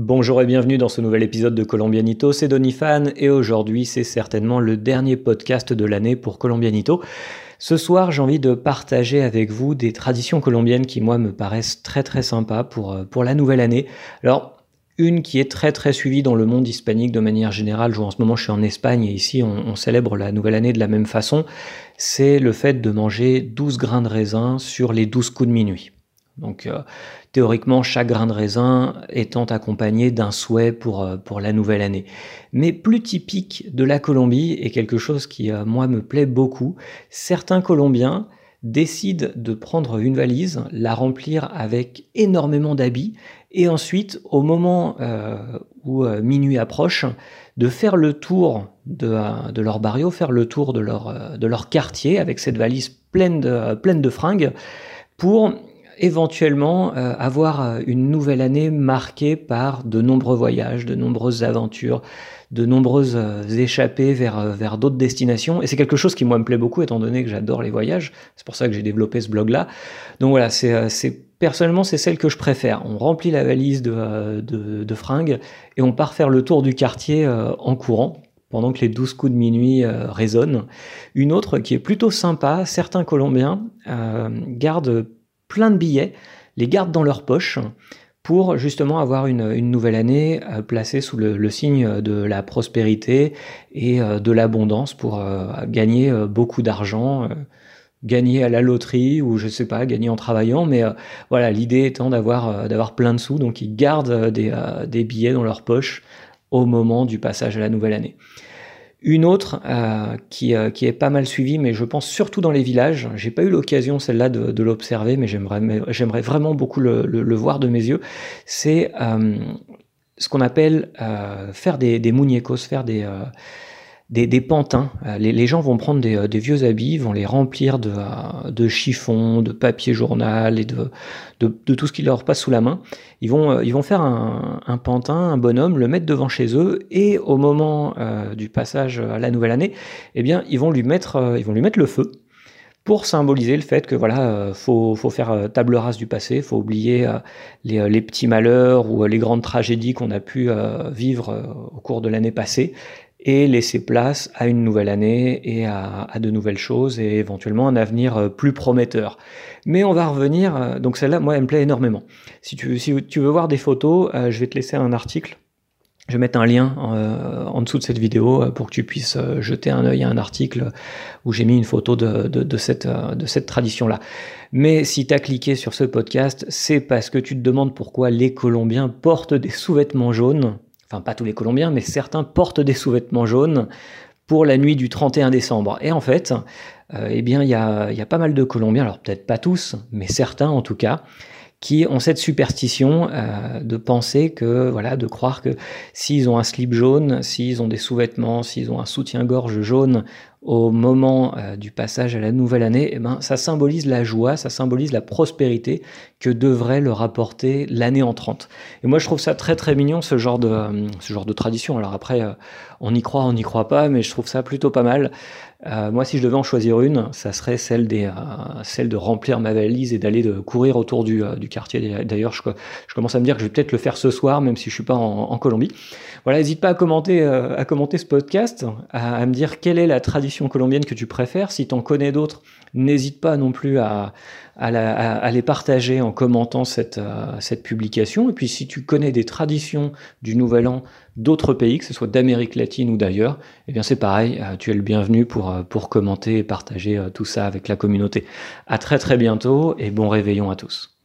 Bonjour et bienvenue dans ce nouvel épisode de Colombianito, c'est Donifan et aujourd'hui c'est certainement le dernier podcast de l'année pour Colombianito. Ce soir j'ai envie de partager avec vous des traditions colombiennes qui moi me paraissent très très sympas pour, euh, la nouvelle année. Alors une qui est très très suivie dans le monde hispanique de manière générale. en ce moment, je suis en Espagne et ici, on, célèbre la nouvelle année de la même façon. C'est le fait de manger 12 grains de raisin sur les 12 coups de minuit. Donc, euh, théoriquement, chaque grain de raisin étant accompagné d'un souhait pour, euh, la nouvelle année. Mais plus typique de la Colombie, et quelque chose qui, euh, moi, me plaît beaucoup, certains Colombiens décide de prendre une valise, la remplir avec énormément d'habits, et ensuite, au moment où minuit approche, de faire le tour de, leur barrio, faire le tour de leur, quartier avec cette valise pleine de fringues, pour éventuellement avoir une nouvelle année marquée par de nombreux voyages, de nombreuses aventures, de nombreuses euh, échappées vers, euh, vers d'autres destinations. Et c'est quelque chose qui, moi, me plaît beaucoup, étant donné que j'adore les voyages. C'est pour ça que j'ai développé ce blog-là. Donc voilà, c'est, euh, personnellement, c'est celle que je préfère. On remplit la valise de, de, fringues et on part faire le tour du quartier en courant pendant que les douze coups de minuit résonnent. Une autre qui est plutôt sympa, certains Colombiens gardent plein de billets, les gardent dans leur poche pour justement avoir une, nouvelle année euh, placée sous le, signe de la prospérité et euh, de l'abondance pour euh, gagner beaucoup d'argent, gagner à la loterie ou je sais pas, gagner en travaillant. Mais voilà, l'idée étant d'avoir d'avoir plein de sous, donc ils gardent des, des billets dans leur poche au moment du passage à la nouvelle année. Une autre euh, qui, euh, qui, est pas mal suivie, mais je pense surtout dans les villages. J'ai pas eu l'occasion celle-là de, l'observer, mais j'aimerais vraiment beaucoup le, voir de mes yeux. C'est euh, ce qu'on appelle faire des, des muñecos, faire des euh, des, pantins. Euh, les, gens vont prendre euh, des, vieux habits, vont les remplir de, euh, de chiffons, de papier journal et de, de, tout ce qui leur passe sous la main. Ils vont, ils vont faire un, pantin, un bonhomme, le mettre devant chez eux et au moment du passage à la nouvelle année, eh bien, ils vont lui mettre, ils vont lui mettre le feu pour symboliser le fait que voilà, faut, faut faire table rase du passé, faut oublier les, les, petits malheurs ou les grandes tragédies qu'on a pu vivre au cours de l'année passée et laisser place à une nouvelle année et à, de nouvelles choses et éventuellement un avenir euh, plus prometteur. Mais on va revenir, euh, donc celle-là, moi, elle me plaît énormément. Si tu, veux voir des photos, euh, je vais te laisser un article. Je vais mettre un lien en dessous de cette vidéo pour que tu puisses jeter un œil à un article où j'ai mis une photo de cette, de cette tradition-là. Mais si tu as cliqué sur ce podcast, c'est parce que tu te demandes pourquoi les Colombiens portent des sous-vêtements jaunes enfin pas tous les Colombiens, mais certains portent des sous-vêtements jaunes pour la nuit du 31 décembre. Et en fait, euh, eh bien, il y a, pas mal de Colombiens, alors peut-être pas tous, mais certains en tout cas, qui ont cette superstition euh, de penser que, voilà, de croire que s'ils ont un slip jaune, s'ils ont des sous-vêtements, s'ils ont un soutien-gorge jaune au moment euh, du passage à la nouvelle année, eh ben, ça symbolise la joie, ça symbolise la prospérité que devrait leur apporter l'année entrante. Et moi, je trouve ça très très mignon ce genre de euh, ce genre de tradition. Alors après, euh, on y croit, on n'y croit pas, mais je trouve ça plutôt pas mal. moi, si je devais en choisir une, ça serait celle des celle de remplir ma valise et d'aller courir autour du, du quartier. D'ailleurs, je, je, commence à me dire que je vais peut-être le faire ce soir, même si je suis pas en, Colombie. Voilà, n'hésite pas à commenter à commenter ce podcast, à me dire quelle est la tradition colombienne que tu préfères. Si tu en connais d'autres, n'hésite pas non plus à, les partager en commentant cette, euh, cette publication. Et puis si tu connais des traditions du Nouvel An d'autres pays, que ce soit d'Amérique latine ou d'ailleurs, eh bien c'est pareil, euh, tu es le bienvenu pour, euh, pour commenter et partager tout ça avec la communauté. À très très bientôt et bon réveillon à tous.